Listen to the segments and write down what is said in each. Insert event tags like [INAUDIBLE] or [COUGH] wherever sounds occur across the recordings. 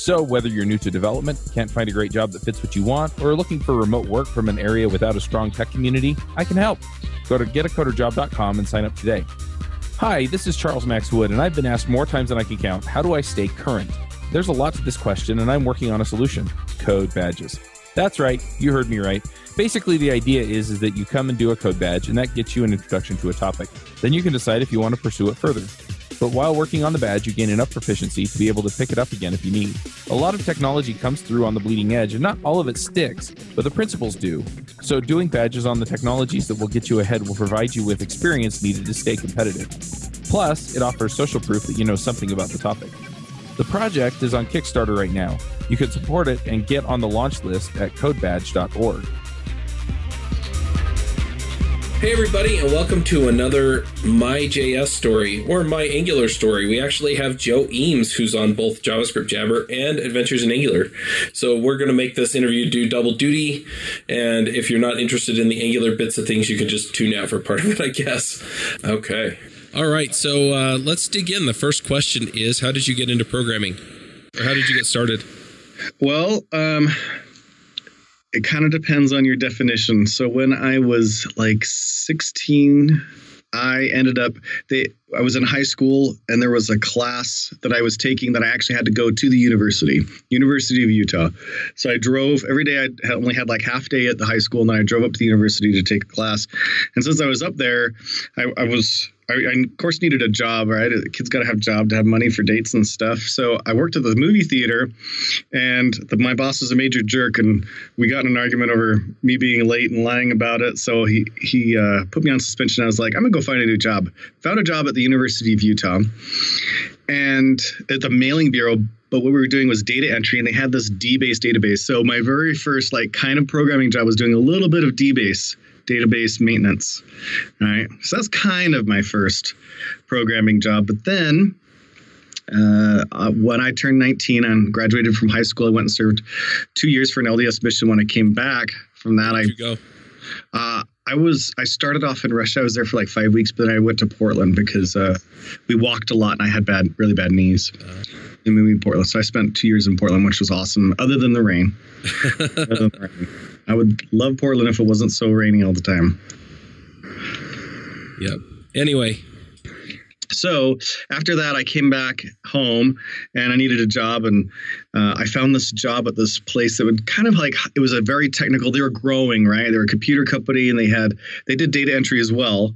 So, whether you're new to development, can't find a great job that fits what you want, or looking for remote work from an area without a strong tech community, I can help. Go to getacoderjob.com and sign up today. Hi, this is Charles Max Wood, and I've been asked more times than I can count how do I stay current? There's a lot to this question, and I'm working on a solution code badges. That's right, you heard me right. Basically, the idea is, is that you come and do a code badge, and that gets you an introduction to a topic. Then you can decide if you want to pursue it further. But while working on the badge, you gain enough proficiency to be able to pick it up again if you need. A lot of technology comes through on the bleeding edge, and not all of it sticks, but the principles do. So, doing badges on the technologies that will get you ahead will provide you with experience needed to stay competitive. Plus, it offers social proof that you know something about the topic. The project is on Kickstarter right now. You can support it and get on the launch list at codebadge.org. Hey, everybody, and welcome to another My JS story or My Angular story. We actually have Joe Eames, who's on both JavaScript Jabber and Adventures in Angular. So, we're going to make this interview do double duty. And if you're not interested in the Angular bits of things, you can just tune out for part of it, I guess. Okay. All right. So, uh, let's dig in. The first question is How did you get into programming? Or how did you get started? Well, um, it kind of depends on your definition. So when I was like 16, I ended up they I was in high school and there was a class that I was taking that I actually had to go to the university, University of Utah. So I drove every day. I only had like half day at the high school, and then I drove up to the university to take a class. And since I was up there, I, I was I, I, of course needed a job, right? Kid's got to have a job to have money for dates and stuff. So I worked at the movie theater, and the, my boss was a major jerk, and we got in an argument over me being late and lying about it. So he he uh, put me on suspension. I was like, I'm gonna go find a new job. Found a job at the University of Utah, and at the mailing bureau but what we were doing was data entry and they had this dbase database so my very first like kind of programming job was doing a little bit of dbase database maintenance. All right. So that's kind of my first programming job. But then uh, uh, when I turned 19 and graduated from high school, I went and served two years for an LDS mission. When I came back from that, Where'd I go. Uh, I was I started off in Russia. I was there for like five weeks, but then I went to Portland because uh, we walked a lot and I had bad, really bad knees. Uh, and moving to Portland, so I spent two years in Portland, which was awesome. Other than the rain, other than the rain. I would love Portland if it wasn't so rainy all the time. Yep. Anyway, so after that, I came back home and I needed a job, and uh, I found this job at this place that would kind of like it was a very technical. They were growing, right? They were a computer company, and they had they did data entry as well,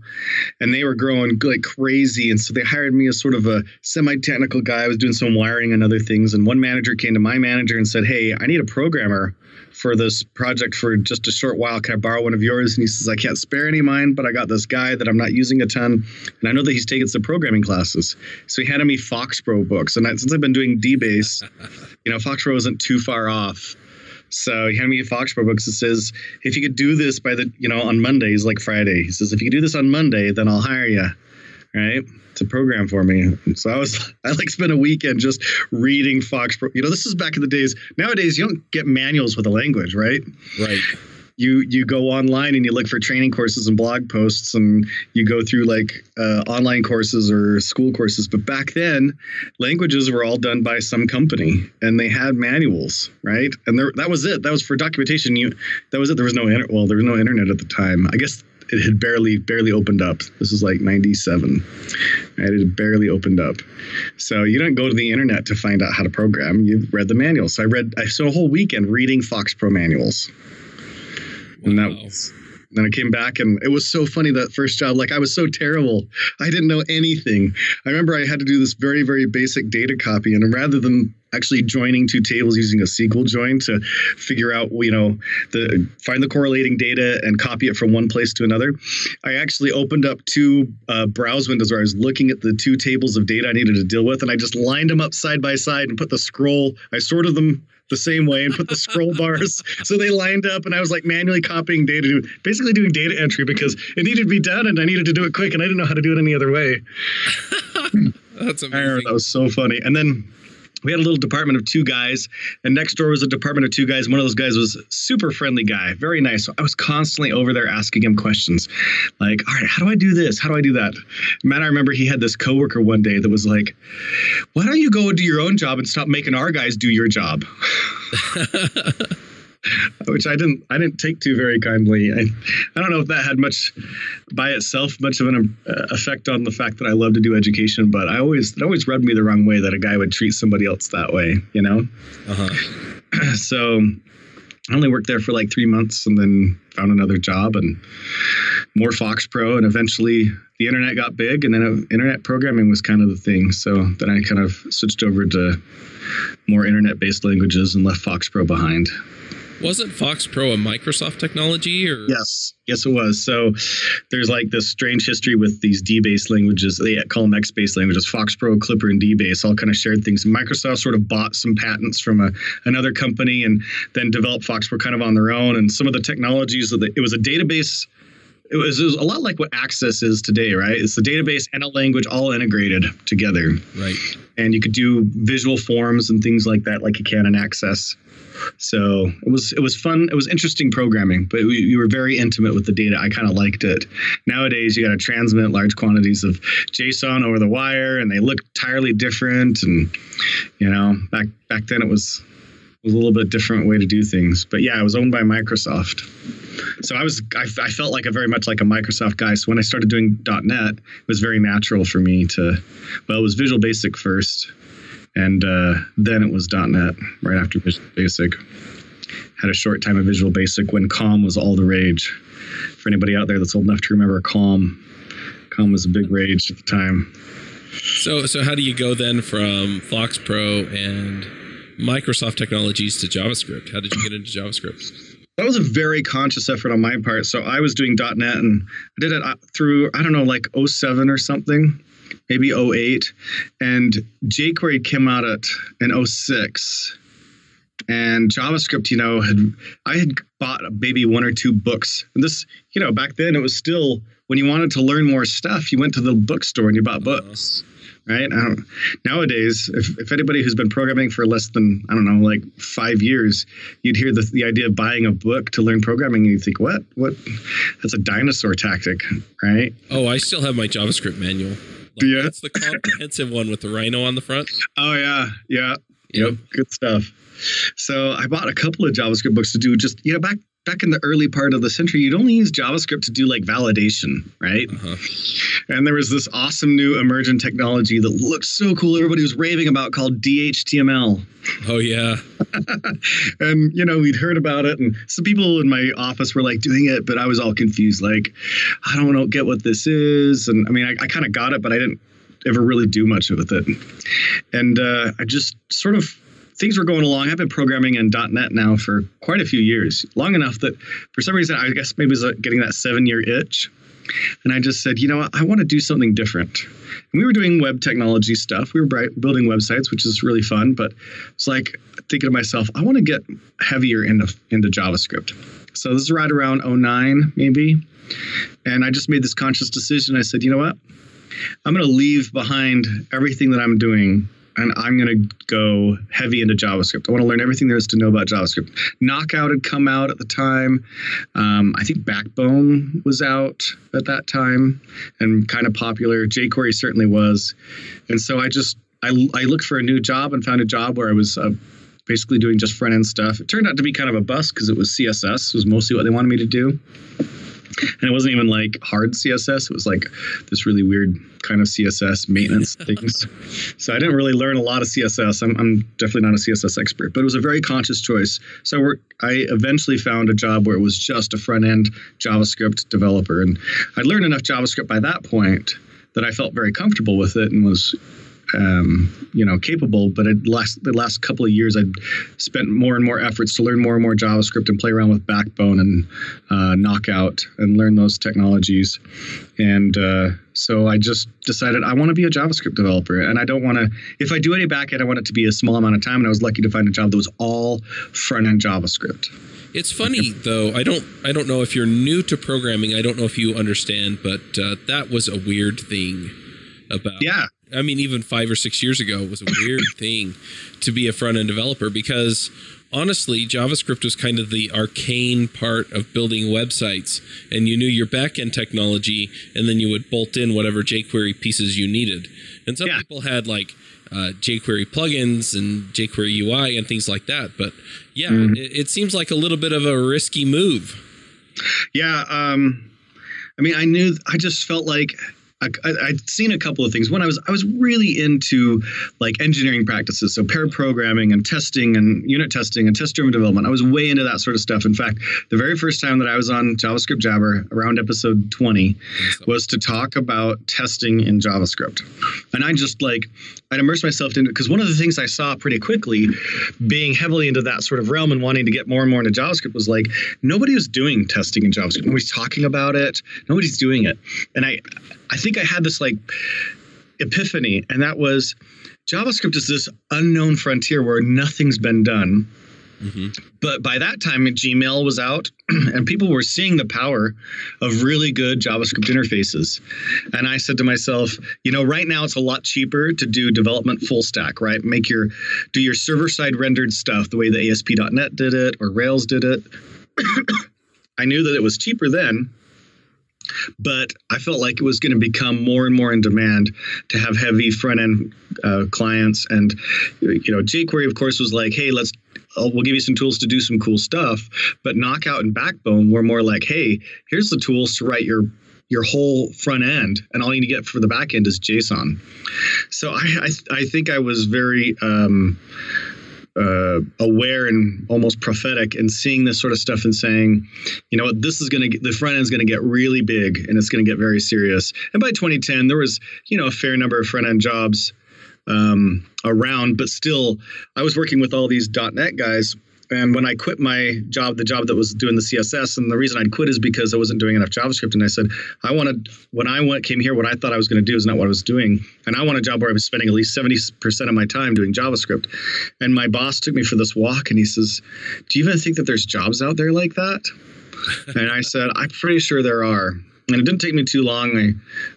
and they were growing like crazy. And so they hired me as sort of a semi-technical guy. I was doing some wiring and other things, and one manager came to my manager and said, "Hey, I need a programmer." For this project for just a short while. Can I borrow one of yours? And he says, I can't spare any of mine, but I got this guy that I'm not using a ton. And I know that he's taking some programming classes. So he handed me FoxPro books. And I, since I've been doing DBase, [LAUGHS] you know, FoxPro isn't too far off. So he handed me a FoxPro books that says, if you could do this by the, you know, on Mondays, like Friday, he says, if you could do this on Monday, then I'll hire you. Right to program for me. So I was [LAUGHS] I like spent a weekend just reading Fox. Pro. You know, this is back in the days. Nowadays, you don't get manuals with a language, right? Right. You you go online and you look for training courses and blog posts, and you go through like uh, online courses or school courses. But back then, languages were all done by some company, and they had manuals, right? And there, that was it. That was for documentation. You that was it. There was no inter- well, there was no internet at the time. I guess it had barely barely opened up. This was like 97. Right? It had barely opened up. So you don't go to the internet to find out how to program. You read the manuals. So I read I spent a whole weekend reading Fox Pro manuals. Wow. And that was then I came back and it was so funny that first job. Like I was so terrible. I didn't know anything. I remember I had to do this very, very basic data copy. And rather than actually joining two tables using a SQL join to figure out, you know, the find the correlating data and copy it from one place to another. I actually opened up two uh, browse windows where I was looking at the two tables of data I needed to deal with, and I just lined them up side by side and put the scroll. I sorted them the same way and put the scroll [LAUGHS] bars so they lined up. And I was like manually copying data, basically doing data entry because it needed to be done and I needed to do it quick and I didn't know how to do it any other way. [LAUGHS] That's amazing. That was so funny. And then we had a little department of two guys, and next door was a department of two guys. One of those guys was super friendly guy, very nice. So I was constantly over there asking him questions, like, "All right, how do I do this? How do I do that?" Man, I remember he had this coworker one day that was like, "Why don't you go do your own job and stop making our guys do your job?" [LAUGHS] [LAUGHS] which I didn't I didn't take to very kindly. I, I don't know if that had much by itself much of an uh, effect on the fact that I love to do education, but I always it always rubbed me the wrong way that a guy would treat somebody else that way, you know. Uh-huh. [CLEARS THROAT] so I only worked there for like three months and then found another job and more Fox Pro and eventually the internet got big and then uh, internet programming was kind of the thing. So then I kind of switched over to more internet based languages and left Fox Pro behind. Wasn't Fox Pro a Microsoft technology or Yes. Yes it was. So there's like this strange history with these D-based languages. They call them xBase languages. Fox Pro, Clipper and D-base all kind of shared things. Microsoft sort of bought some patents from a, another company and then developed Fox Pro kind of on their own and some of the technologies that it was a database it was, it was, a lot like what Access is today, right? It's the database and a language all integrated together. Right. And you could do visual forms and things like that, like you can in Access. So it was it was fun. It was interesting programming, but we, you were very intimate with the data. I kind of liked it. Nowadays, you got to transmit large quantities of JSON over the wire, and they look entirely different. And you know, back back then it was was a little bit different way to do things. But yeah, it was owned by Microsoft. So I was I, I, felt like a very much like a Microsoft guy. So when I started doing .NET, it was very natural for me to well, it was Visual Basic first, and uh, then it was .NET right after Visual Basic. Had a short time of Visual Basic when COM was all the rage. For anybody out there that's old enough to remember COM, COM was a big rage at the time. So so how do you go then from Fox Pro and Microsoft technologies to JavaScript? How did you get into JavaScript? That was a very conscious effort on my part. So I was doing .NET and I did it uh, through I don't know like 07 or something, maybe 08, and jQuery came out at in 06 and JavaScript, you know, had I had bought maybe one or two books. And this, you know, back then it was still when you wanted to learn more stuff, you went to the bookstore and you bought books. Uh-huh right? nowadays, if, if anybody who's been programming for less than, I don't know, like five years, you'd hear the, the idea of buying a book to learn programming and you think, what? What? That's a dinosaur tactic, right? Oh, I still have my JavaScript manual. Like, yeah. That's the comprehensive one with the rhino on the front. Oh, yeah. Yeah. Yep. Good stuff. So I bought a couple of JavaScript books to do just, you know, back back in the early part of the century, you'd only use JavaScript to do like validation, right? Uh-huh. And there was this awesome new emergent technology that looked so cool. Everybody was raving about called DHTML. Oh yeah. [LAUGHS] and you know, we'd heard about it, and some people in my office were like doing it, but I was all confused. Like, I don't know, get what this is. And I mean, I, I kind of got it, but I didn't ever really do much with it. And uh, I just sort of things were going along. I've been programming in .NET now for quite a few years, long enough that for some reason I guess maybe it was uh, getting that seven year itch. And I just said, you know, I want to do something different. And we were doing web technology stuff. We were building websites, which is really fun. But it's like thinking to myself, I want to get heavier into into JavaScript. So this is right around 09, maybe. And I just made this conscious decision. I said, you know what? I'm going to leave behind everything that I'm doing and I'm going to go heavy into JavaScript. I want to learn everything there is to know about JavaScript. Knockout had come out at the time. Um, I think Backbone was out at that time and kind of popular. jQuery certainly was. And so I just I, I looked for a new job and found a job where I was uh, basically doing just front end stuff. It turned out to be kind of a bust because it was CSS was mostly what they wanted me to do and it wasn't even like hard css it was like this really weird kind of css maintenance [LAUGHS] things. So i didn't really learn a lot of css I'm, I'm, definitely not a css expert but it was a very conscious choice. So i eventually found a job where it was just a front end javascript developer. And i learned enough javascript by that point that i felt very comfortable with it and was um, you know capable but it last the last couple of years i've spent more and more efforts to learn more and more javascript and play around with backbone and uh, knockout and learn those technologies and uh, so i just decided i want to be a javascript developer and i don't want to if i do any backend i want it to be a small amount of time and i was lucky to find a job that was all front end javascript it's funny though. I don't. I don't know if you're new to programming. I don't know if you understand, but uh, that was a weird thing about. Yeah. I mean, even five or six years ago, it was a weird [COUGHS] thing to be a front end developer because honestly, JavaScript was kind of the arcane part of building websites, and you knew your back end technology, and then you would bolt in whatever jQuery pieces you needed. And some Yeah. people had like uh, jQuery plugins and jQuery UI and things like that. But yeah, Mm-hmm. it, it seems like a little bit of a risky move. Yeah, um, I mean, I knew. I just felt like I, I, I'd seen a couple of things. One, I was I was really into like engineering practices, so pair programming and testing and unit testing and test-driven development. I was way into that sort of stuff. In fact, the very first time that I was on JavaScript Jabber, around episode 20, was to talk about testing in JavaScript, and I just like I'd immerse myself into because one of the things I saw pretty quickly, being heavily into that sort of realm and wanting to get more and more into JavaScript, was like nobody was doing testing in JavaScript. Nobody's talking about it. Nobody's doing it, and I I think I had this like epiphany, and that was JavaScript is this unknown frontier where nothing's been done. Mm-hmm. But by that time, Gmail was out, [CLEARS THROAT] and people were seeing the power of really good JavaScript interfaces. And I said to myself, you know, right now it's a lot cheaper to do development full stack, right? Make your do your server side rendered stuff the way the ASP.NET did it or Rails did it. [COUGHS] I knew that it was cheaper then, but I felt like it was going to become more and more in demand to have heavy front end uh, clients. And you know, jQuery, of course, was like, hey, let's uh, we'll give you some tools to do some cool stuff. But Knockout and Backbone were more like, hey, here's the tools to write your your whole front end, and all you need to get for the back end is JSON. So I I, I think I was very um, uh, aware and almost prophetic and seeing this sort of stuff and saying, you know what, this is going to the front end is going to get really big and it's going to get very serious. And by 2010, there was you know a fair number of front end jobs um, around, but still, I was working with all these .NET guys. And when I quit my job, the job that was doing the CSS, and the reason I'd quit is because I wasn't doing enough JavaScript. And I said, I wanted, when I went, came here, what I thought I was going to do is not what I was doing. And I want a job where I was spending at least 70% of my time doing JavaScript. And my boss took me for this walk and he says, Do you even think that there's jobs out there like that? [LAUGHS] and I said, I'm pretty sure there are. And it didn't take me too long.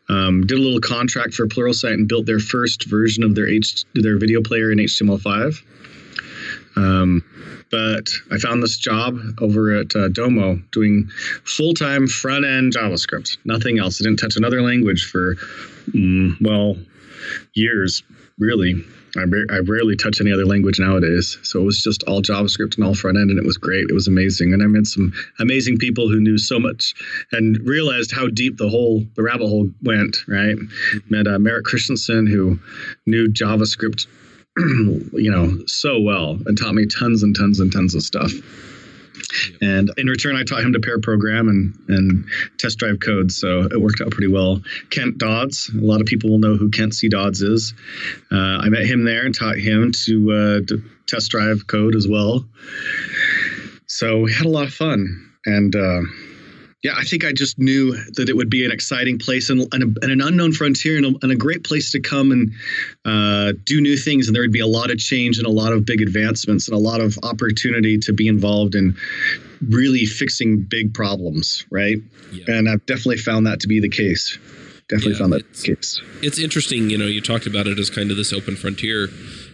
I um, did a little contract for Pluralsight and built their first version of their H their video player in HTML5. Um, but I found this job over at uh, Domo doing full time front end JavaScript, nothing else. I didn't touch another language for, mm, well, years, really. I, bar- I rarely touch any other language nowadays. So it was just all JavaScript and all front end, and it was great. It was amazing. And I met some amazing people who knew so much and realized how deep the whole, the rabbit hole went, right? Met uh, Merrick Christensen, who knew JavaScript [CLEARS THROAT] you know, so well and taught me tons and tons and tons of stuff. And in return, I taught him to pair program and, and test drive code. So it worked out pretty well. Kent Dodds, a lot of people will know who Kent C. Dodds is. Uh, I met him there and taught him to, uh, to test drive code as well. So we had a lot of fun. And, uh, yeah, I think I just knew that it would be an exciting place and, and, a, and an unknown frontier and a, and a, great place to come and uh, do new things. And there would be a lot of change and a lot of big advancements and a lot of opportunity to be involved in really fixing big problems, right? And I've definitely found that to be the case. Definitely Yeah, found that it's- case. It's interesting, you know, you talked about it as kind of this open frontier.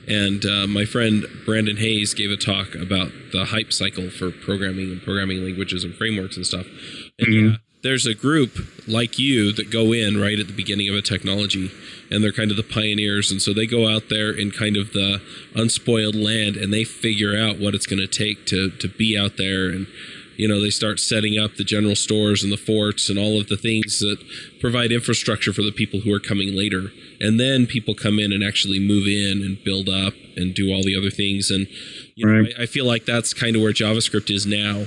And uh, my friend Brandon Hays gave a talk about the hype cycle for programming and programming languages and frameworks and stuff. And Mhm. yeah, there's a group like you that go in right at the beginning of a technology and they're kind of the pioneers. And so they go out there in kind of the unspoiled land and they figure out what it's going to take to, to be out there. And, you know, they start setting up the general stores and the forts and all of the things that provide infrastructure for the people who are coming later. And then people come in and actually move in and build up and do all the other things. And you know, Right. I, I feel like that's kind of where JavaScript is now.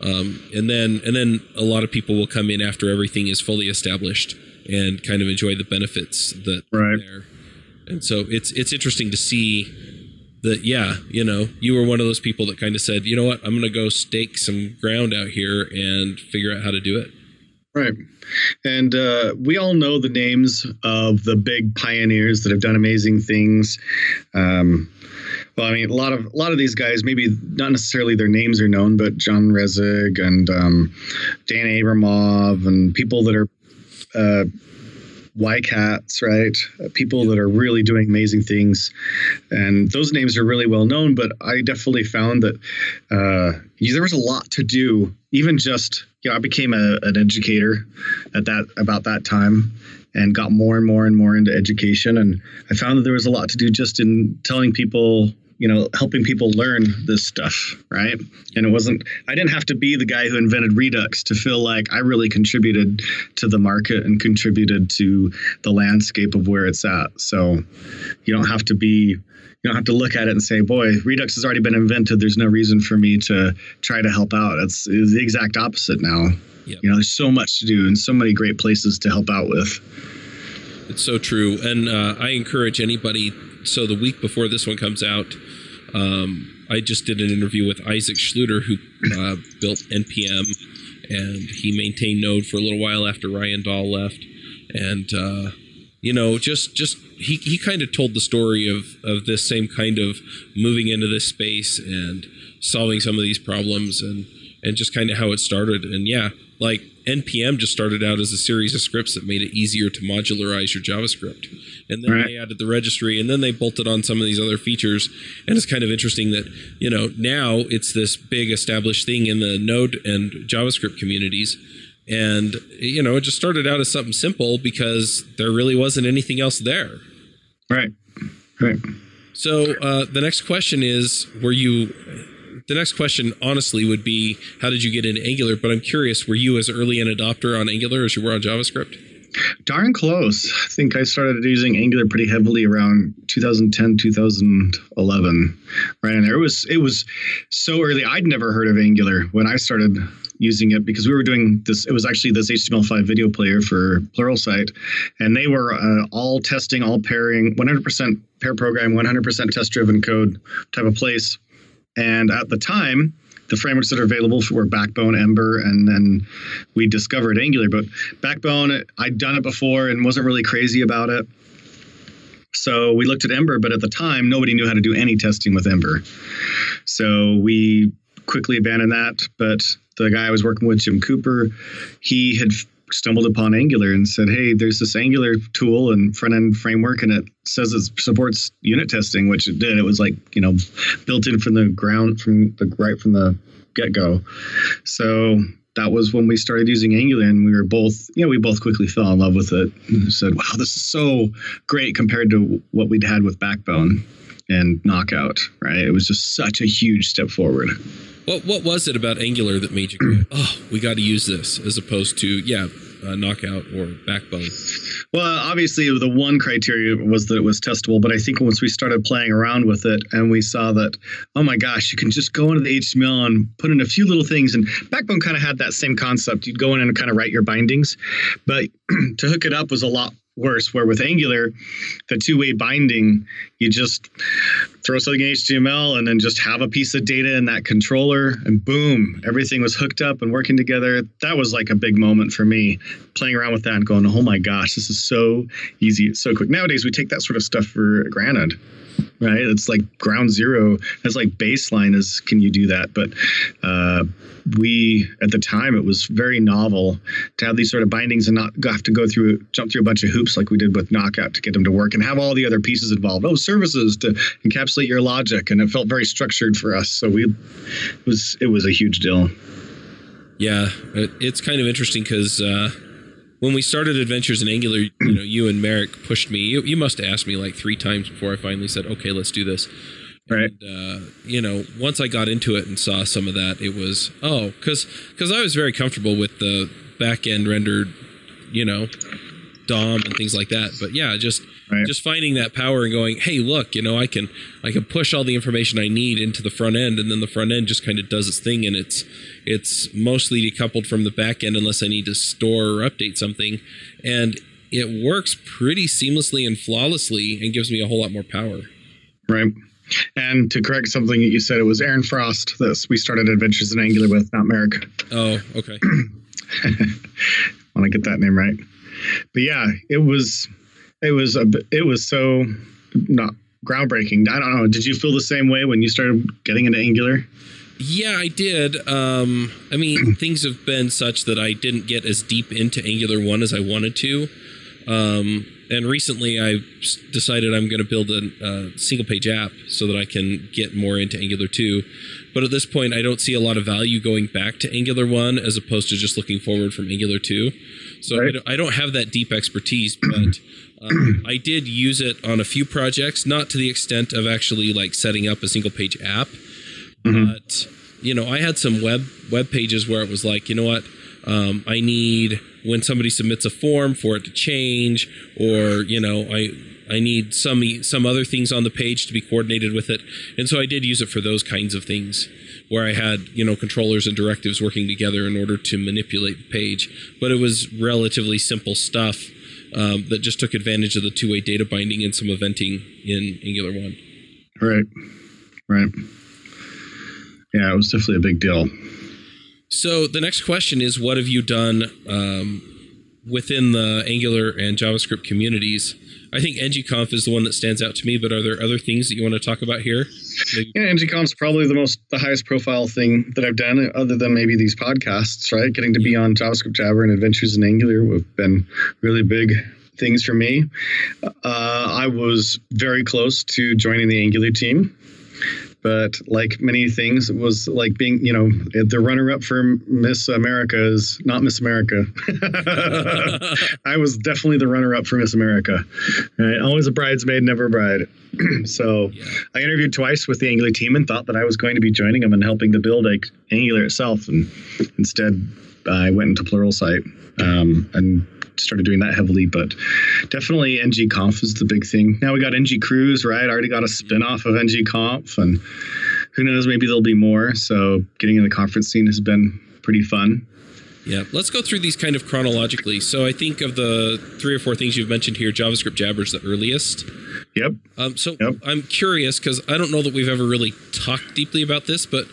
Um, and then and then a lot of people will come in after everything is fully established and kind of enjoy the benefits that Right. are there. And so it's it's interesting to see that yeah, you know, you were one of those people that kind of said, you know what, I'm going to go stake some ground out here and figure out how to do it. Right. And uh, we all know the names of the big pioneers that have done amazing things. Um, well, I mean, a lot of a lot of these guys, maybe not necessarily their names are known, but John Resig and um, Dan Abramov and people that are uh, wycats, right? Uh, people that are really doing amazing things, and those names are really well known. But I definitely found that uh, there was a lot to do. Even just you know, I became a, an educator at that about that time, and got more and more and more into education. And I found that there was a lot to do just in telling people you know, helping people learn this stuff, right? And it wasn't, I didn't have to be the guy who invented Redux to feel like I really contributed to the market and contributed to the landscape of where it's at. So you don't have to be, you don't have to look at it and say, boy, Redux has already been invented. There's no reason for me to try to help out. It's, it's the exact opposite now. Yep. You know, there's so much to do and so many great places to help out with. It's so true. And uh, I encourage anybody so the week before this one comes out, um, I just did an interview with Isaac Schlueter, who uh, built NPM, and he maintained Node for a little while after Ryan Dahl left, and uh, you know, just just he he kind of told the story of of this same kind of moving into this space and solving some of these problems and and just kind of how it started. And yeah, like npm just started out as a series of scripts that made it easier to modularize your javascript. And then right. they added the registry and then they bolted on some of these other features. And it's kind of interesting that you know now it's this big established thing in the node and javascript communities. And you know it just started out as something simple because there really wasn't anything else there. Right. Right. So uh, the next question is were you the next question, honestly, would be how did you get into Angular? But I'm curious, were you as early an adopter on Angular as you were on JavaScript? Darn close. I think I started using Angular pretty heavily around 2010, 2011. Right in there. It was it was so early. I'd never heard of Angular when I started using it because we were doing this. It was actually this HTML5 video player for Pluralsight, and they were uh, all testing, all pairing, 100% pair program, 100% test driven code type of place. And at the time, the frameworks that are available were Backbone, Ember, and then we discovered Angular. But Backbone, I'd done it before and wasn't really crazy about it. So we looked at Ember, but at the time, nobody knew how to do any testing with Ember. So we quickly abandoned that. But the guy I was working with, Jim Cooper, he had stumbled upon Angular and said, "Hey, there's this Angular tool and front end framework, and it says it supports unit testing, which it did. It was like you know built in from the ground from the right from the get go. So that was when we started using Angular, and we were both, you know, we both quickly fell in love with it. And said, "Wow, this is so great compared to what we'd had with Backbone and Knockout." Right? It was just such a huge step forward. What what was it about Angular that made you go, [CLEARS THROAT] oh, we got to use this, as opposed to yeah, uh, Knockout or Backbone? Well, obviously the one criteria was that it was testable, but I think once we started playing around with it and we saw that, oh my gosh, you can just go into the HTML and put in a few little things. And Backbone kind of had that same concept. You'd go in and kind of write your bindings, but [CLEARS THROAT] to hook it up was a lot worse. Where with Angular, the two way binding, you just throw something in HTML and then just have a piece of data in that controller, and boom, everything was hooked up and working together. That was like a big moment for me, playing around with that and going, oh my gosh, this is so easy, it's so quick. Nowadays, we take that sort of stuff for granted right? It's like ground zero. That's like baseline is can you do that? But uh, we at the time it was very novel to have these sort of bindings and not have to go through jump through a bunch of hoops like we did with Knockout to get them to work and have all the other pieces involved. Oh, services to encapsulate your logic, and it felt very structured for us. So we it was it was a huge deal. Yeah, it's kind of interesting because. Uh when we started Adventures in Angular, you know, you and Merrick pushed me. You, you must have asked me like three times before I finally said, "Okay, let's do this." Right. And, uh, you know, once I got into it and saw some of that, it was oh, because because I was very comfortable with the back end rendered, you know, DOM and things like that. But yeah, just right. just finding that power and going, hey, look, you know, I can I can push all the information I need into the front end, and then the front end just kind of does its thing, and it's it's mostly decoupled from the back end unless I need to store or update something. And it works pretty seamlessly and flawlessly and gives me a whole lot more power. Right. And to correct something that you said, it was Aaron Frost that we started Adventures in Angular with, not Merrick. Oh, okay. [CLEARS THROAT] Want to get that name right. But yeah, it was, it was a, it was so not groundbreaking. I don't know. Did you feel the same way when you started getting into Angular? Yeah, I did. Um, I mean, [CLEARS THROAT] things have been such that I didn't get as deep into Angular 1 as I wanted to. Um, and recently I decided I'm going to build a, a, single page app so that I can get more into Angular 2. But at this point, I don't see a lot of value going back to Angular 1 as opposed to just looking forward from Angular 2. So right. I, don't have that deep expertise, but um, I did use it on a few projects, not to the extent of actually like setting up a single page app Mm-hmm. But you know, I had some web web pages where it was like, you know what, um, I need when somebody submits a form for it to change, or you know, I I need some some other things on the page to be coordinated with it, and so I did use it for those kinds of things where I had you know controllers and directives working together in order to manipulate the page. But it was relatively simple stuff um, that just took advantage of the two way data binding and some eventing in Angular one. Right, right. Yeah, it was definitely a big deal. So the next question is, what have you done um, within the Angular and JavaScript communities? I think ngconf is the one that stands out to me, but are there other things that you want to talk about here? Maybe? Yeah, ngconf is probably the most, the highest profile thing that I've done, other than maybe these podcasts. Right, getting to be on JavaScript Jabber and Adventures in Angular have been really big things for me. Uh, I was very close to joining the Angular team but like many things, it was like being, you know, the runner up for Miss America is not Miss America. [LAUGHS] I was definitely the runner up for Miss America. Right? Always a bridesmaid, never a bride. [CLEARS THROAT] so yeah. I interviewed twice with the Angular team and thought that I was going to be joining them and helping to build like, Angular itself. And instead, I went into Pluralsight um, and started doing that heavily, but definitely ngconf is the big thing. Now we got ng cruise, right? I already got a spinoff of ngconf, and who knows, maybe there'll be more. So getting in the conference scene has been pretty fun. Yeah, let's go through these kind of chronologically. So I think of the three or four things you've mentioned here, JavaScript Jabber is the earliest. Yep. Um, so yep. I'm curious because I don't know that we've ever really talked deeply about this, but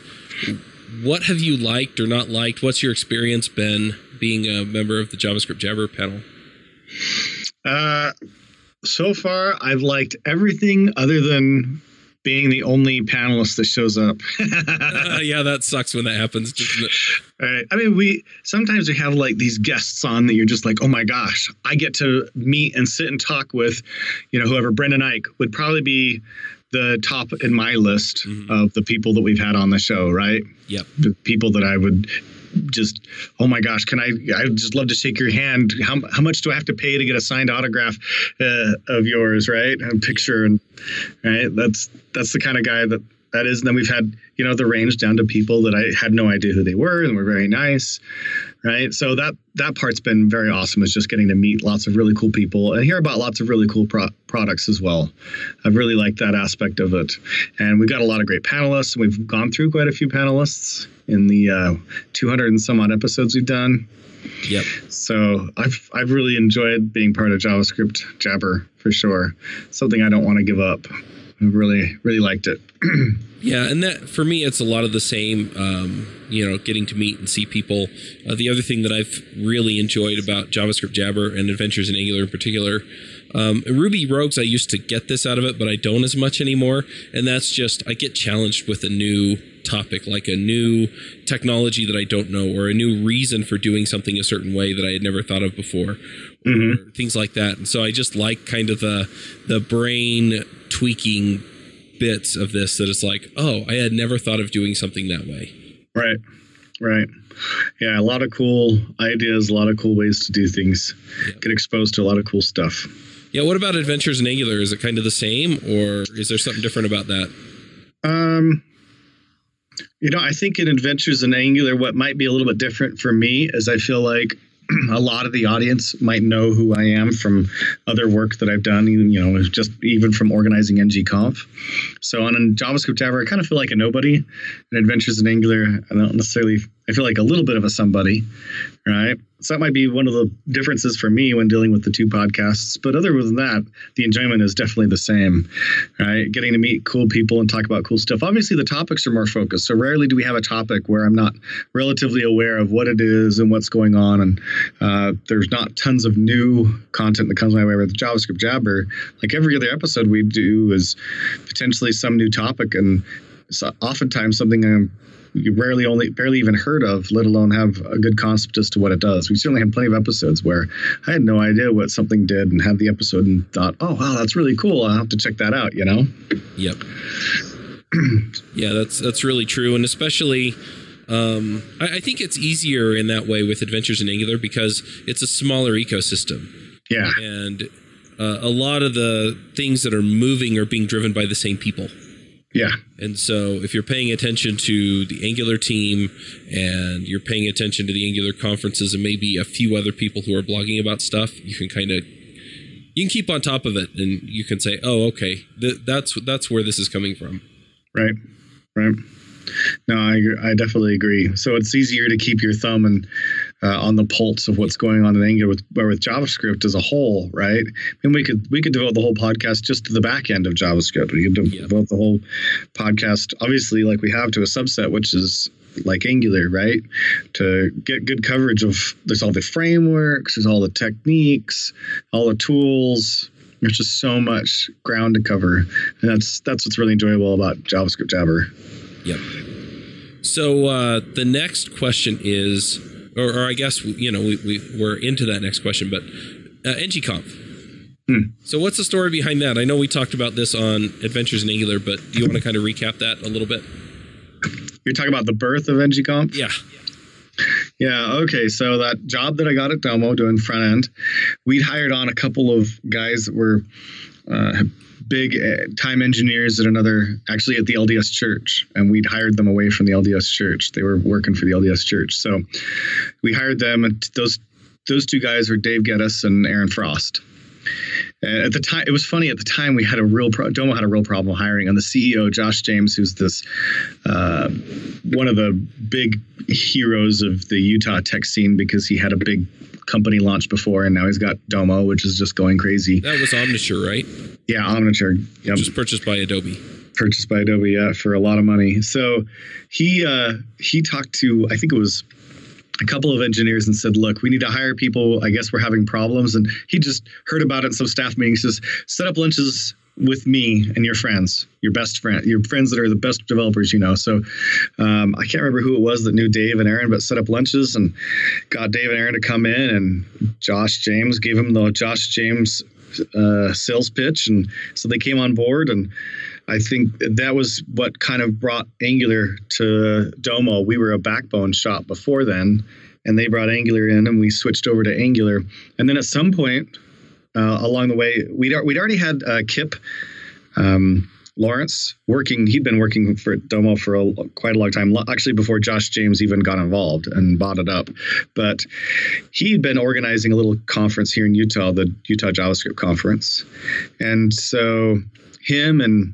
what have you liked or not liked? What's your experience been being a member of the JavaScript Jabber panel? Uh, so far, I've liked everything other than being the only panelist that shows up. uh, [LAUGHS] [LAUGHS] yeah, that sucks when that happens. Right. I mean, we sometimes we have like these guests on that you're just like, oh my gosh, I get to meet and sit and talk with, you know, whoever Brendan Eich would probably be the top in my list mm-hmm. of the people that we've had on the show, right? Yep. The people that I would just oh my gosh can i i just love to shake your hand how, how much do i have to pay to get a signed autograph uh, of yours right a picture and right that's that's the kind of guy that that is and then we've had you know the range down to people that i had no idea who they were and were very nice right so that that part's been very awesome is just getting to meet lots of really cool people and hear about lots of really cool pro- products as well i've really liked that aspect of it and we've got a lot of great panelists we've gone through quite a few panelists in the uh, 200 and some odd episodes we've done Yep. So I've I've really enjoyed being part of JavaScript Jabber for sure. Something I don't want to give up. I really really liked it. [CLEARS THROAT] Yeah, and that for me, it's a lot of the same. Um, you know, getting to meet and see people. Uh, the other thing that I've really enjoyed about JavaScript Jabber and Adventures in Angular in particular, um, Ruby Rogues, I used to get this out of it, but I don't as much anymore. And that's just I get challenged with a new topic, like a new technology that I don't know, or a new reason for doing something a certain way that I had never thought of before, mm-hmm. things like that. And so I just like kind of the the brain tweaking bits of this that it's like, oh, I had never thought of doing something that way. Right. Right. Yeah, a lot of cool ideas, a lot of cool ways to do things. Yeah. Get exposed to a lot of cool stuff. Yeah, what about Adventures in Angular? Is it kind of the same or is there something different about that? Um you know, I think in Adventures in Angular what might be a little bit different for me is I feel like [CLEARS THROAT] a lot of the audience might know who I am from other work that I've done, you know, just even from organizing ngconf. So on a JavaScript Jabber, I kind of feel like a nobody. In Adventures in Angular, I don't necessarily, I feel like a little bit of a somebody, right? So that might be one of the differences for me when dealing with the two podcasts. But other than that, the enjoyment is definitely the same. Right, getting to meet cool people and talk about cool stuff. Obviously, the topics are more focused. So rarely do we have a topic where I'm not relatively aware of what it is and what's going on. And uh, there's not tons of new content that comes my way with JavaScript Jabber. Like every other episode we do is potentially some new topic, and so oftentimes something I'm you rarely only barely even heard of, let alone have a good concept as to what it does. We certainly had plenty of episodes where I had no idea what something did and had the episode and thought, oh wow, that's really cool. I'll have to check that out, you know? Yep. [CLEARS THROAT] yeah, that's that's really true. And especially um, I, I think it's easier in that way with Adventures in Angular because it's a smaller ecosystem. Yeah. And uh, a lot of the things that are moving are being driven by the same people. Yeah. And so if you're paying attention to the Angular team and you're paying attention to the Angular conferences and maybe a few other people who are blogging about stuff, you can kind of you can keep on top of it and you can say, "Oh, okay, th- that's that's where this is coming from." Right. Right. No, I I definitely agree. So it's easier to keep your thumb and uh, on the pulse of what's going on in Angular with with JavaScript as a whole, right? I mean, we could we could devote the whole podcast just to the back end of JavaScript. We could devote yep. the whole podcast, obviously, like we have to a subset, which is like Angular, right? To get good coverage of there's all the frameworks, there's all the techniques, all the tools. There's just so much ground to cover, and that's that's what's really enjoyable about JavaScript Jabber. Yep. So uh, the next question is, or, or, I guess you know we, we we're into that next question, but uh, ngconf. Hmm. So what's the story behind that? I know we talked about this on Adventures in Angular, but do you want to kind of recap that a little bit? You're talking about the birth of ngconf. Yeah. Yeah. Okay. So that job that I got at Domo doing front end, we'd hired on a couple of guys that were uh, big uh, time engineers at another, actually at the LDS church, and we'd hired them away from the LDS church. They were working for the LDS church, so we hired them. And those those two guys were Dave Geddes and Aaron Frost. And at the time, it was funny. At the time, we had a real pro- Domo had a real problem hiring, and the CEO Josh James, who's this uh, one of the big heroes of the Utah tech scene because he had a big company launched before, and now he's got Domo, which is just going crazy. That was Omniture, right? Yeah, Omniture. Yep. Just purchased by Adobe. Purchased by Adobe, yeah, for a lot of money. So he uh, he talked to I think it was a couple of engineers and said, "Look, we need to hire people. I guess we're having problems." And he just heard about it in some staff meetings. Says, "Set up lunches with me and your friends, your best friend, your friends that are the best developers you know." So um, I can't remember who it was that knew Dave and Aaron, but set up lunches and got Dave and Aaron to come in. And Josh James gave him the Josh James uh, sales pitch, and so they came on board and. I think that was what kind of brought Angular to Domo. We were a backbone shop before then, and they brought Angular in, and we switched over to Angular. And then at some point uh, along the way, we'd we'd already had uh, Kip. Um, Lawrence working. He'd been working for Domo for a, quite a long time, actually before Josh James even got involved and bought it up. But he'd been organizing a little conference here in Utah, the Utah JavaScript Conference, and so him and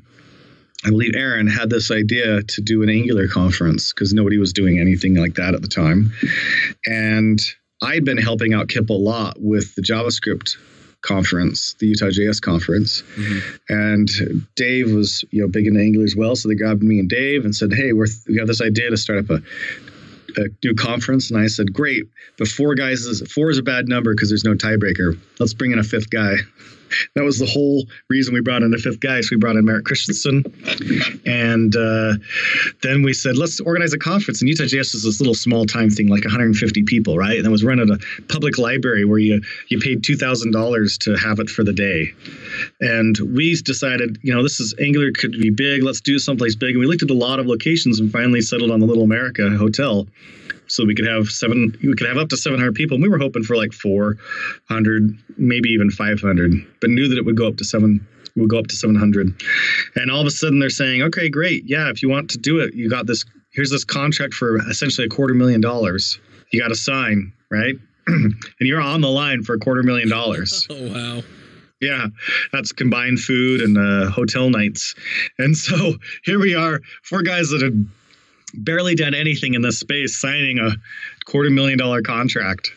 I believe Aaron had this idea to do an Angular conference because nobody was doing anything like that at the time. And I'd been helping out Kip a lot with the JavaScript conference, the Utah JS conference. Mm-hmm. And Dave was, you know, big into Angular as well. So they grabbed me and Dave and said, Hey, we're, we got this idea to start up a, a new conference. And I said, Great, but four guys is four is a bad number because there's no tiebreaker. Let's bring in a fifth guy that was the whole reason we brought in a fifth guy. So we brought in Merrick Christensen, and uh, then we said let's organize a conference. And Utah JS was this little small time thing, like 150 people, right? And it was run at a public library where you you paid two thousand dollars to have it for the day. And we decided, you know, this is Angular could be big. Let's do someplace big. And we looked at a lot of locations and finally settled on the Little America Hotel so we could have seven we could have up to 700 people and we were hoping for like 400 maybe even 500 but knew that it would go up to 7 would go up to 700 and all of a sudden they're saying okay great. Yeah if you want to do it you got this here's this contract for essentially a quarter million dollars. You got to sign right? [CLEARS THROAT] And you're on the line for a quarter million dollars. [LAUGHS] Oh wow. Yeah, that's combined food and uh, hotel nights. And so [LAUGHS] here we are, four guys that have barely done anything in this space, signing a quarter million dollar contract.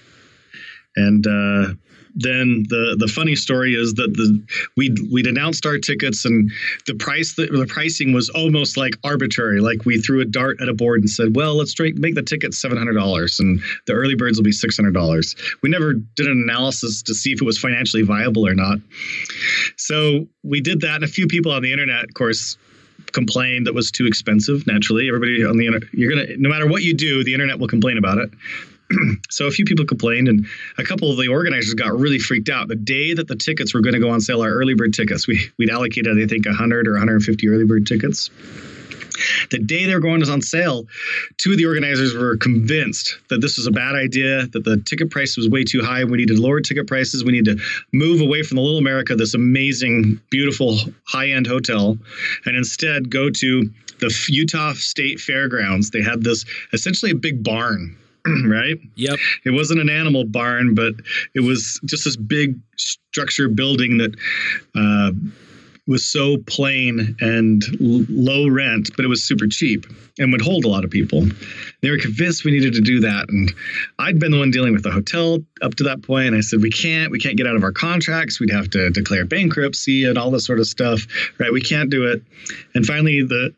and uh, then the the funny story is that the we'd we'd announced our tickets and the price the, the pricing was almost like arbitrary. Like we threw a dart at a board and said well let's make the ticket $700 and the early birds will be $600 we never did an analysis to see if it was financially viable or not. So we did that and a few people on the internet of course complained that was too expensive naturally everybody on the internet you're gonna no matter what you do the internet will complain about it [CLEARS THROAT] so a few people complained, and a couple of the organizers got really freaked out. The day that the tickets were going to go on sale, our early bird tickets, we we'd allocated I think 100 or 150 early bird tickets. The day they were going on sale, two of the organizers were convinced that this was a bad idea, that the ticket price was way too high. We needed lower ticket prices. We need to move away from the Little America, this amazing, beautiful, high end hotel, and instead go to the Utah State Fairgrounds. They had this essentially a big barn [CLEARS THROAT] right? Yep. It wasn't an animal barn, but it was just this big structure building that uh, was so plain and l- low rent, but it was super cheap and would hold a lot of people. They were convinced we needed to do that, and I'd been the one dealing with the hotel up to that point. And I said, "We can't, we can't get out of our contracts. We'd have to declare bankruptcy and all this sort of stuff, right? We can't do it." And finally, the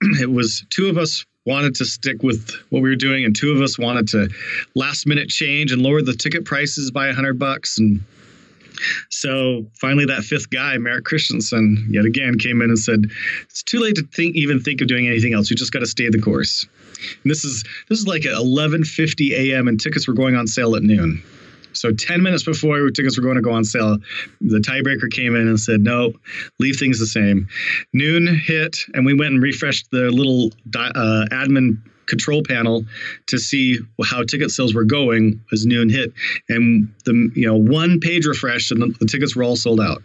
[CLEARS THROAT] it was two of us wanted to stick with what we were doing, and two of us wanted to last minute change and lower the ticket prices by a hundred bucks. And so finally, that fifth guy, Merrick Christensen, yet again came in and said, "It's too late to think, even think of doing anything else. We just got to stay the course." And this is this is like at 11:50 a.m. and tickets were going on sale at noon. So 10 minutes before tickets were going to go on sale, the tiebreaker came in and said, no, leave things the same. Noon hit, and we went and refreshed the little uh, admin control panel to see how ticket sales were going as noon hit and the you know one page refresh and the, the tickets were all sold out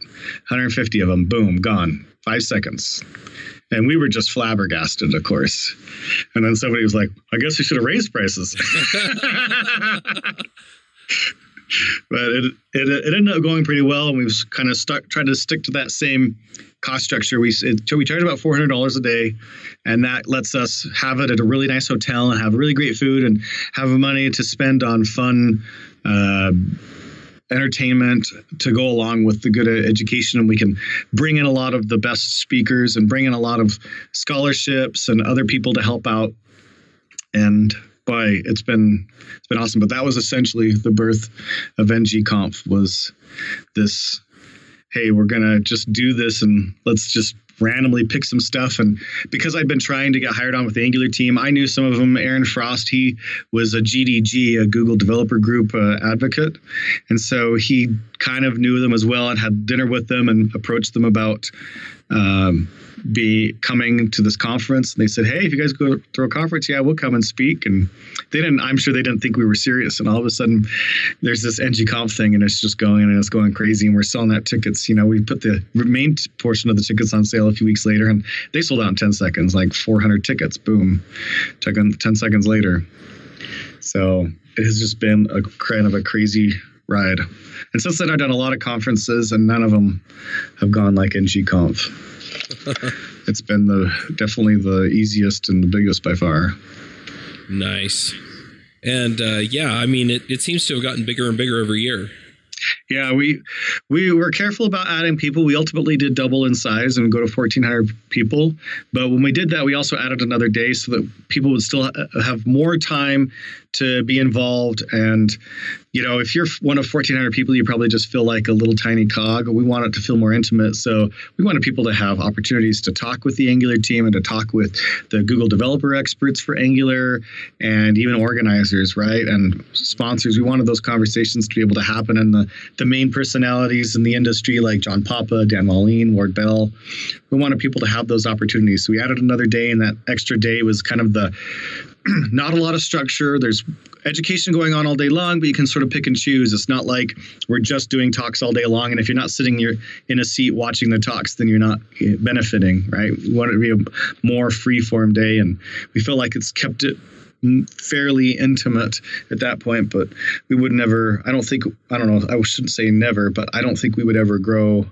150 of them boom gone five seconds and we were just flabbergasted, of course. And then somebody was like, I guess we should have raised prices. [LAUGHS] [LAUGHS] but it, it, it ended up going pretty well, and we've kind of stuck trying to stick to that same cost structure. We it, we charge about four hundred dollars a day, and that lets us have it at a really nice hotel and have really great food and have money to spend on fun. Uh, entertainment to go along with the good education and we can bring in a lot of the best speakers and bring in a lot of scholarships and other people to help out and boy, it's been it's been awesome. But that was essentially the birth of NG Conf was this. Hey, we're gonna just do this and let's just randomly pick some stuff. And because I'd been trying to get hired on with the Angular team, I knew some of them. Aaron Frost, he was a GDG, a Google Developer Group uh, advocate, and so he kind of knew them as well and had dinner with them and approached them about. Um, be coming to this conference. And they said, "Hey, if you guys go through a conference, yeah, we'll come and speak." And they didn't. I'm sure they didn't think we were serious. And all of a sudden, there's this NG Conf thing, and it's just going and it's going crazy. And we're selling out tickets. You know, we put the main portion of the tickets on sale a few weeks later, and they sold out in 10 seconds, like 400 tickets. Boom, took 10 seconds later. So it has just been a kind of a crazy ride. And since then, I've done a lot of conferences, and none of them have gone like NG Conf. [LAUGHS] it's been the definitely the easiest and the biggest by far. Nice. And uh, yeah, I mean, it, it seems to have gotten bigger and bigger every year. Yeah, we we were careful about adding people. We ultimately did double in size and go to 1,400 people. But when we did that, we also added another day so that people would still have more time to be involved and you know, if you're one of 1,400 people, you probably just feel like a little tiny cog. We want it to feel more intimate. So we wanted people to have opportunities to talk with the Angular team and to talk with the Google developer experts for Angular and even organizers, right? And sponsors. We wanted those conversations to be able to happen. And the, the main personalities in the industry, like John Papa, Dan Wahlin, Ward Bell, we wanted people to have those opportunities. So we added another day, and that extra day was kind of the [CLEARS THROAT] not a lot of structure. There's education going on all day long, but you can sort of pick and choose. It's not like we're just doing talks all day long. And if you're not sitting you're in a seat watching the talks, then you're not eh, benefiting, right? We want it to be a more free form day. And we feel like it's kept it fairly intimate at that point, but we would never, I don't think, I don't know, I shouldn't say never, but I don't think we would ever grow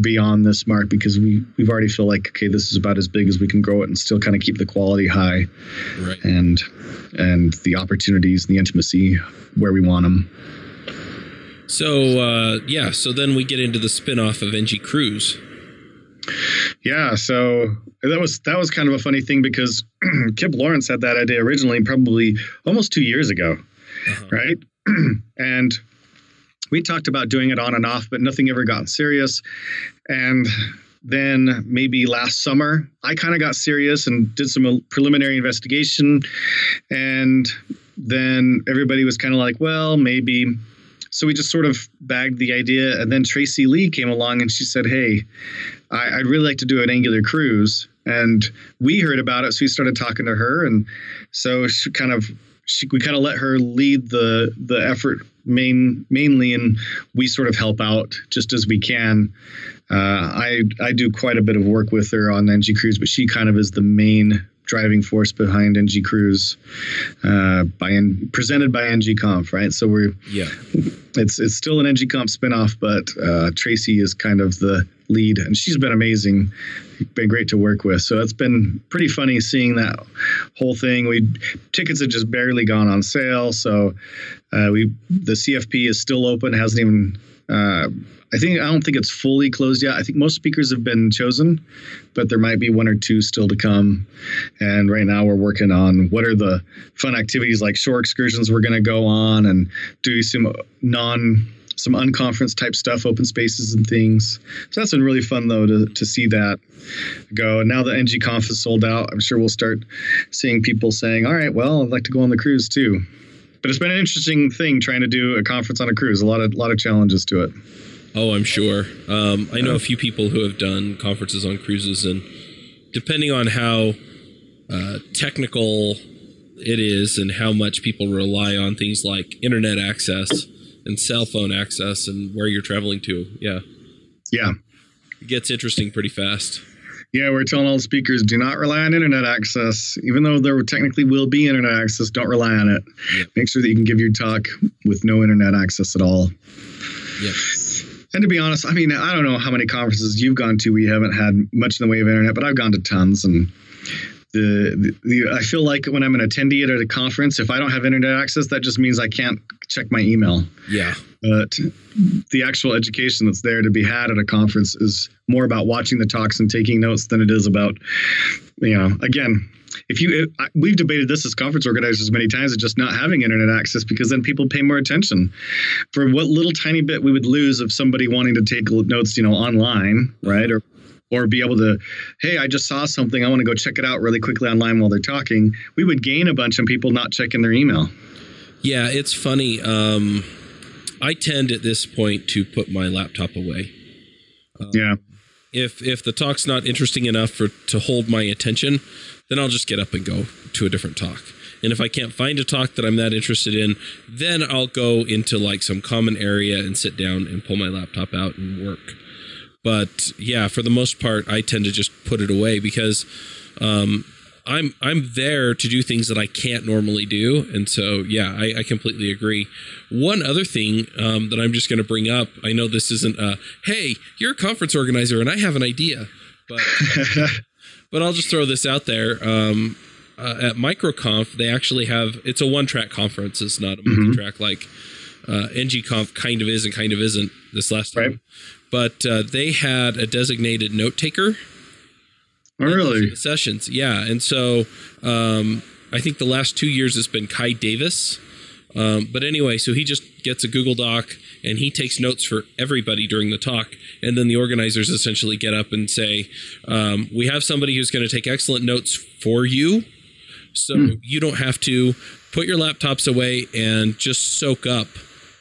beyond this mark because we we've already feel like okay this is about as big as we can grow it and still kind of keep the quality high right. and and the opportunities and the intimacy where we want them So uh, yeah, so then we get into the spin-off of NG Cruise. Yeah, so that was that was kind of a funny thing because [CLEARS THROAT] Kip Lawrence had that idea originally, probably almost two years ago, uh-huh. right? [CLEARS THROAT] and we talked about doing it on and off, but nothing ever got serious. And then maybe last summer, I kind of got serious and did some preliminary investigation, and then everybody was kind of like, well, maybe so we just sort of bagged the idea. And then Tracy Lee came along and she said, Hey, I, would really like to do an angular cruise. And we heard about it. So we started talking to her. And so she kind of, she, we kind of let her lead the the effort main mainly and we sort of help out just as we can uh, I I do quite a bit of work with her on NG Cruise, but she kind of is the main driving force behind NG Cruise, uh, by and presented by NG Conf, right? So we're yeah, it's it's still an NG Conf spinoff, but uh, Tracy is kind of the lead, and she's been amazing, been great to work with. So it's been pretty funny seeing that whole thing. We tickets have just barely gone on sale, so uh, we the CFP is still open, hasn't even. Uh, I think I don't think it's fully closed yet. I think most speakers have been chosen, but there might be one or two still to come. And right now we're working on what are the fun activities like shore excursions we're going to go on and do some non some unconference type stuff, open spaces and things. So that's been really fun though to, to see that go. And now the NG Conf is sold out, I'm sure we'll start seeing people saying, "All right, well, I'd like to go on the cruise too." But it's been an interesting thing trying to do a conference on a cruise. A lot of lot of challenges to it. Oh, I'm sure. Um, I know a few people who have done conferences on cruises, and depending on how uh, technical it is and how much people rely on things like internet access and cell phone access and where you're traveling to, yeah, yeah, it gets interesting pretty fast. Yeah, we're telling all the speakers do not rely on internet access. Even though there technically will be internet access, don't rely on it. Yeah. Make sure that you can give your talk with no internet access at all. Yeah. And to be honest, I mean, I don't know how many conferences you've gone to. We haven't had much in the way of internet, but I've gone to tons. And the, the, the I feel like when I'm an attendee at a conference, if I don't have internet access, that just means I can't check my email. Yeah. But the actual education that's there to be had at a conference is more about watching the talks and taking notes than it is about, you know, again, if you we've debated this as conference organizers many times of just not having internet access because then people pay more attention. For what little tiny bit we would lose of somebody wanting to take notes you know online right? Or or be able to hey i just saw something. I want to go check it out really quickly online while they're talking. We would gain a bunch of people not checking their email. Yeah it's funny um, i tend at this point to put my laptop away. Um, yeah if if the talk's not interesting enough for to hold my attention then I'll just get up and go to a different talk. And if I can't find a talk that I'm that interested in, then I'll go into like some common area and sit down and pull my laptop out and work. But yeah, for the most part, I tend to just put it away because um, I'm I'm there to do things that I can't normally do, and so yeah, I, I completely agree. One other thing um, that I'm just going to bring up, I know this isn't a hey, you're a conference organizer and I have an idea, but [LAUGHS] But I'll just throw this out there. Um, uh, at MicroConf, they actually have it's a one-track conference. It's not a mm-hmm. multi-track mm-hmm. like uh, NGConf kind of is and kind of isn't this last time. Right. But uh, they had a designated note taker. Oh, really? Sessions, yeah. And so um, I think the last two years has been Kai Davis. Um, but anyway, so he just gets a Google Doc and he takes notes for everybody during the talk. And then the organizers essentially get up and say, um, We have somebody who's going to take excellent notes for you. So mm. you don't have to put your laptops away and just soak up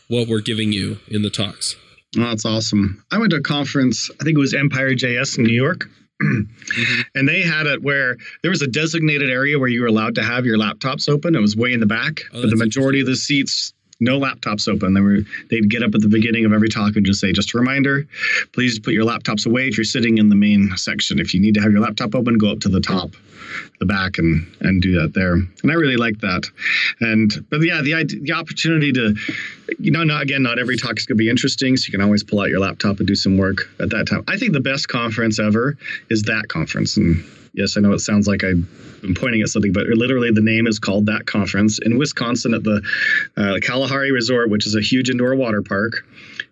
what we're giving you in the talks. Oh, that's awesome. I went to a conference, I think it was Empire JS in New York. And they had it where there was a designated area where you were allowed to have your laptops open. It was way in the back, oh, but the majority of the seats no laptops open. They were they'd get up at the beginning of every talk and just say, just a reminder, please put your laptops away if you're sitting in the main section. If you need to have your laptop open, go up to the top, the back, and and do that there. And I really like that. And but yeah, the the opportunity to, you know, not again, not every talk is going to be interesting, so you can always pull out your laptop and do some work at that time. I think the best conference ever is that conference, and yes, I know it sounds like I've been pointing at something, but literally the name is called that conference in Wisconsin at the uh, Kalahari Resort, which is a huge indoor water park.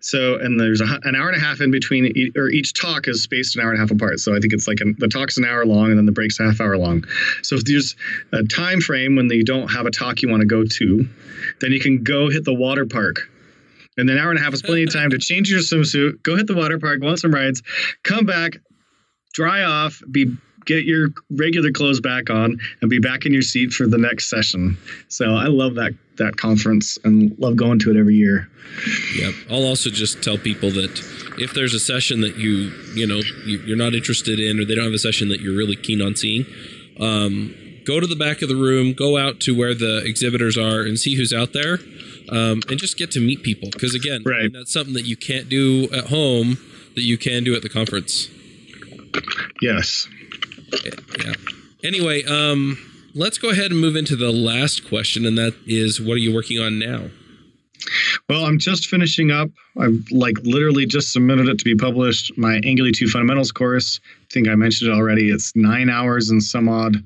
So, and there's a, an hour and a half in between, e- or each talk is spaced an hour and a half apart. So I think it's like an, the talk's an hour long, and then the break's half hour long. So if there's a time frame when you don't have a talk you want to go to, then you can go hit the water park. And then an hour and a half is plenty of time to change your swimsuit, go hit the water park, go on some rides, come back, dry off, be get your regular clothes back on, and be back in your seat for the next session. So I love that that conference and love going to it every year. Yep. I'll also just tell people that if there's a session that you you know you, you're not interested in, or they don't have a session that you're really keen on seeing, um, go to the back of the room, go out to where the exhibitors are, and see who's out there, um, and just get to meet people. Because again, Right. that's something that you can't do at home that you can do at the conference. Yes. Yeah. Anyway, um, let's go ahead and move into the last question, and that is, what are you working on now? Well, I'm just finishing up. I've like literally just submitted it to be published. My Angular 2 fundamentals course. I think I mentioned it already. It's nine hours and some odd,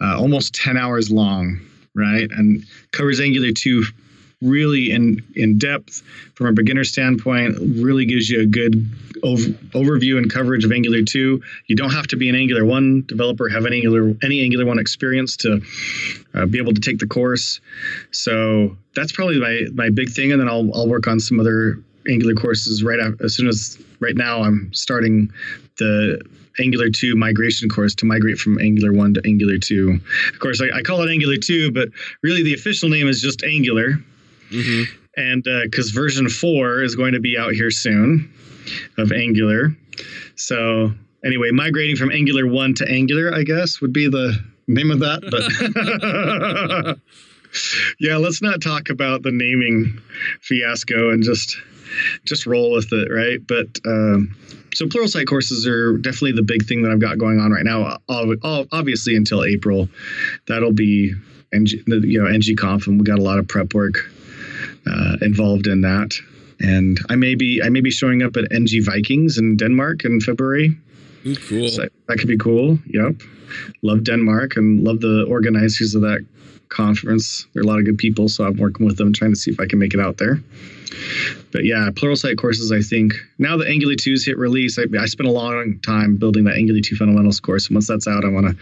uh, almost 10 hours long, right? And covers Angular 2 really in in depth from a beginner standpoint. Really gives you a good ov- overview and coverage of Angular 2. You don't have to be an Angular 1 developer, have any Angular any Angular 1 experience to uh, be able to take the course. So that's probably my my big thing, and then I'll I'll work on some other Angular courses right after, as soon as right now I'm starting the Angular 2 migration course to migrate from Angular 1 to Angular 2. Of course, I, I call it Angular 2, but really the official name is just Angular. Mm-hmm. And because version 4 is going to be out here soon of Angular. So, anyway, migrating from Angular 1 to Angular, I guess, would be the name of that. But [LAUGHS] yeah, let's not talk about the naming fiasco and just just roll with it, right? But um, so Pluralsight courses are definitely the big thing that I've got going on right now. Ob- ob- Obviously, until April, that'll be NG, you know NGConf, and we got a lot of prep work uh, involved in that. And I may be I may be showing up at NG Vikings in Denmark in February. Ooh, cool. So that could be cool. Yep. Love Denmark and love the organizers of that conference. There are a lot of good people, so I'm working with them trying to see if I can make it out there. But yeah, Pluralsight courses, I think now that Angular 2's hit release, I, I spent a long time building that Angular 2 fundamentals course. And once that's out, I want to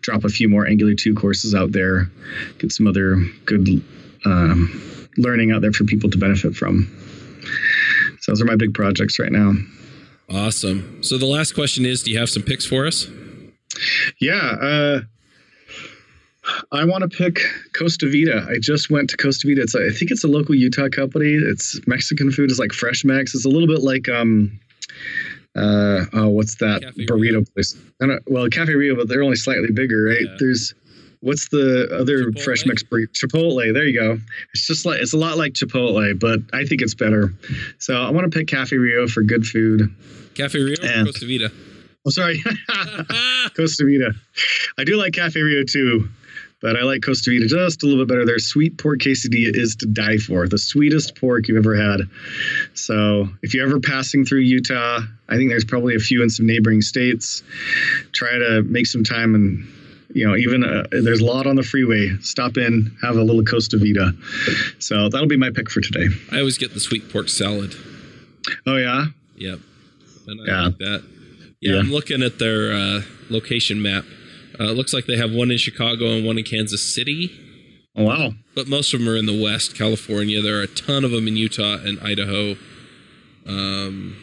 drop a few more Angular 2 courses out there, get some other good um, learning out there for people to benefit from. So those are my big projects right now. Awesome. So the last question is, do you have some picks for us? Yeah, uh, I want to pick Costa Vida. I just went to Costa Vida. It's a, I think it's a local Utah company. It's Mexican food. It's like Fresh Mex. It's a little bit like um, uh, oh, what's that Cafe burrito Rio. place? I don't, well, Cafe Rio, but they're only slightly bigger, right? Yeah. There's what's the other Chipotle? Fresh mix burrito? Chipotle. There you go. It's just like it's a lot like Chipotle, but I think it's better. So I want to pick Cafe Rio for good food. Cafe Rio or And- Costa Vida? Oh, sorry. [LAUGHS] [LAUGHS] Costa Vida. I do like Cafe Rio too, but I like Costa Vida just a little bit better. Their sweet pork quesadilla is to die for. The sweetest pork you've ever had. So if you're ever passing through Utah, I think there's probably a few in some neighboring states. Try to make some time and you know, even uh, there's a lot on the freeway. Stop in, have a little Costa Vida. So that'll be my pick for today. I always get the sweet pork salad. Oh yeah, Yep. And I Yeah. like that. Yeah, Yeah. I'm looking at their uh, location map. Uh, it looks like they have one in Chicago and one in Kansas City, oh wow, but most of them are in the West, California. There are a ton of them in Utah and Idaho. Um,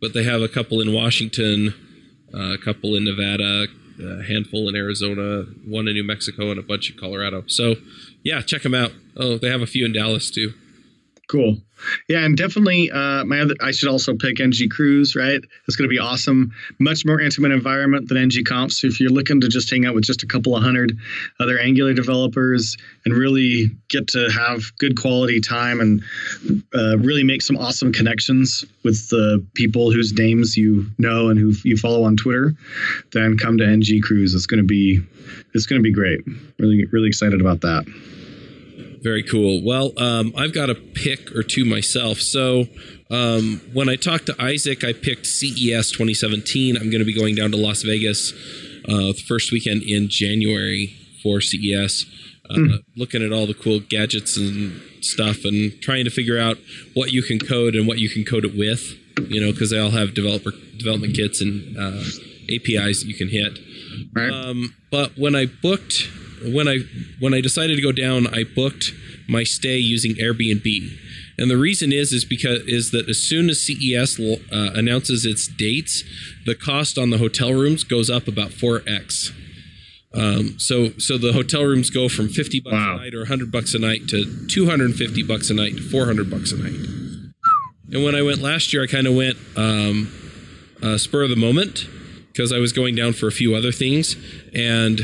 but they have a couple in Washington, uh, a couple in Nevada, a handful in Arizona, one in New Mexico, and a bunch in Colorado. So, yeah, check them out. Oh, they have a few in Dallas too. Cool. Yeah, and definitely uh, my other. I should also pick NG Cruise. Right, it's going to be awesome. Much more intimate environment than NG Conf. So if you're looking to just hang out with just a couple of hundred other Angular developers and really get to have good quality time and uh, really make some awesome connections with the people whose names you know and who you follow on Twitter, then come to NG Cruise. It's going to be it's going to be great. Really really excited about that. Very cool. Well, um, I've got a pick or two myself. So um, when I talked to Isaac, I picked CES 2017. I'm going to be going down to Las Vegas uh, the first weekend in January for CES. Uh, mm. Looking at all the cool gadgets and stuff, and trying to figure out what you can code and what you can code it with. You know, because they all have developer development kits and uh, APIs that you can hit. Right. Um, but when I booked, when I when I decided to go down, I booked my stay using Airbnb. And the reason is is because is that as soon as CES uh, announces its dates, the cost on the hotel rooms goes up about four x. Um, so so the hotel rooms go from fifty bucks wow. a night or hundred bucks a night to two hundred and fifty bucks a night to four hundred bucks a night. And when I went last year, I kind of went um, uh, spur of the moment because I was going down for a few other things, and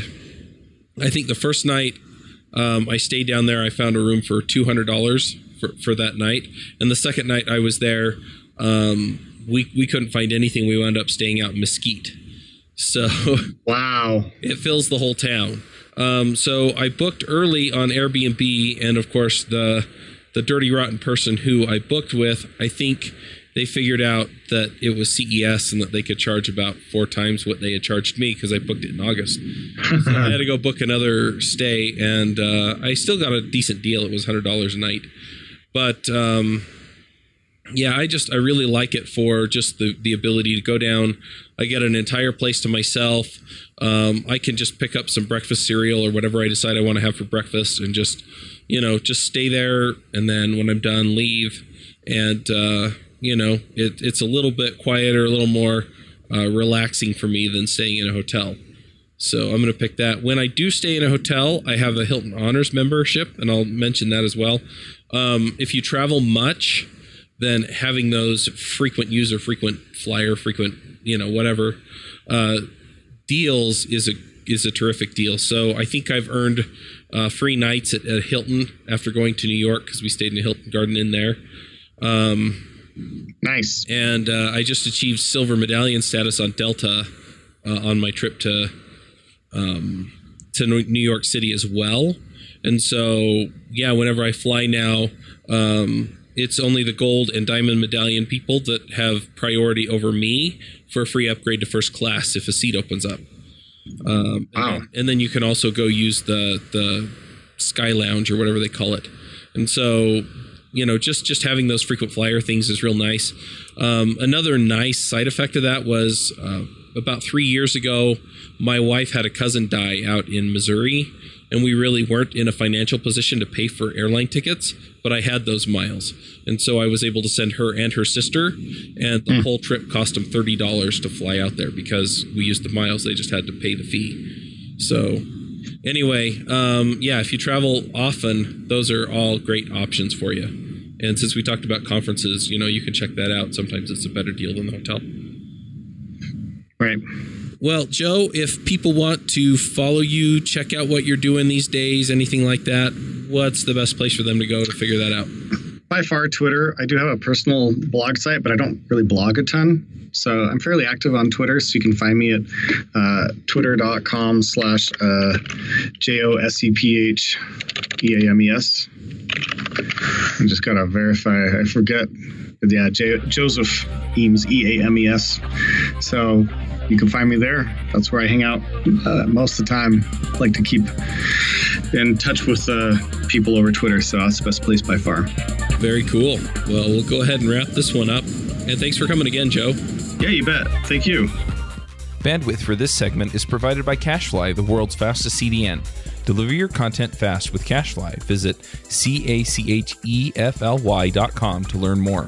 I think the first night um, I stayed down there, I found a room for two hundred dollars for, for that night. And the second night I was there, um, we, we couldn't find anything. We wound up staying out in Mesquite. So [LAUGHS] wow, it fills the whole town. Um, so I booked early on Airbnb, and of course the the dirty rotten person who I booked with, I think they figured out that it was CES and that they could charge about four times what they had charged me because I booked it in August. so I had to go book another stay, and uh, I still got a decent deal. It was hundred dollars a night, but um, yeah, I just I really like it for just the the ability to go down. I get an entire place to myself. Um, I can just pick up some breakfast cereal or whatever I decide I want to have for breakfast, and just you know just stay there. And then when I'm done, leave. And uh, you know it, it's a little bit quieter, a little more uh, relaxing for me than staying in a hotel. So I'm going to pick that. When I do stay in a hotel, I have a Hilton Honors membership, and I'll mention that as well. Um, if you travel much, then having those frequent user, frequent flyer, frequent you know whatever uh, deals is a is a terrific deal. So I think I've earned uh, free nights at, at, Hilton after going to New York because we stayed in the Hilton Garden Inn there. Um, nice. And uh, I just achieved silver medallion status on Delta uh, on my trip to um, to New York City as well. And so, yeah, whenever I fly now, um, it's only the gold and diamond medallion people that have priority over me for a free upgrade to first class if a seat opens up. Um, wow. and, and, then you can also go use the the Sky Lounge or whatever they call it. And so, you know, just just having those frequent flyer things is real nice. Um, another nice side effect of that was uh, about three years ago, my wife had a cousin die out in Missouri and we really weren't in a financial position to pay for airline tickets, but I had those miles. And so I was able to send her and her sister, and the mm. whole trip cost them $30 to fly out there because we used the miles. They just had to pay the fee. So, anyway, um, yeah, if you travel often, those are all great options for you. And since we talked about conferences, you know, you can check that out. Sometimes it's a better deal than the hotel. Right. Well, Joe, if people want to follow you, check out what you're doing these days, anything like that, what's the best place for them to go to figure that out? By far, Twitter. I do have a personal blog site, but I don't really blog a ton. So I'm fairly active on Twitter. So you can find me at uh, twitter.com slash uh, J O S E P H E A M E S. I just got to verify. I forget. Yeah, J- Joseph Eames, E A M E S. So you can find me there. That's where I hang out uh, most of the time. I like to keep in touch with uh, people over Twitter, so that's the best place by far. Very cool. Well, we'll go ahead and wrap this one up. And thanks for coming again, Joe. Yeah, you bet. Thank you. Bandwidth for this segment is provided by CacheFly, the world's fastest CDN. Deliver your content fast with CacheFly. Visit C A C H E F L Y dot com to learn more.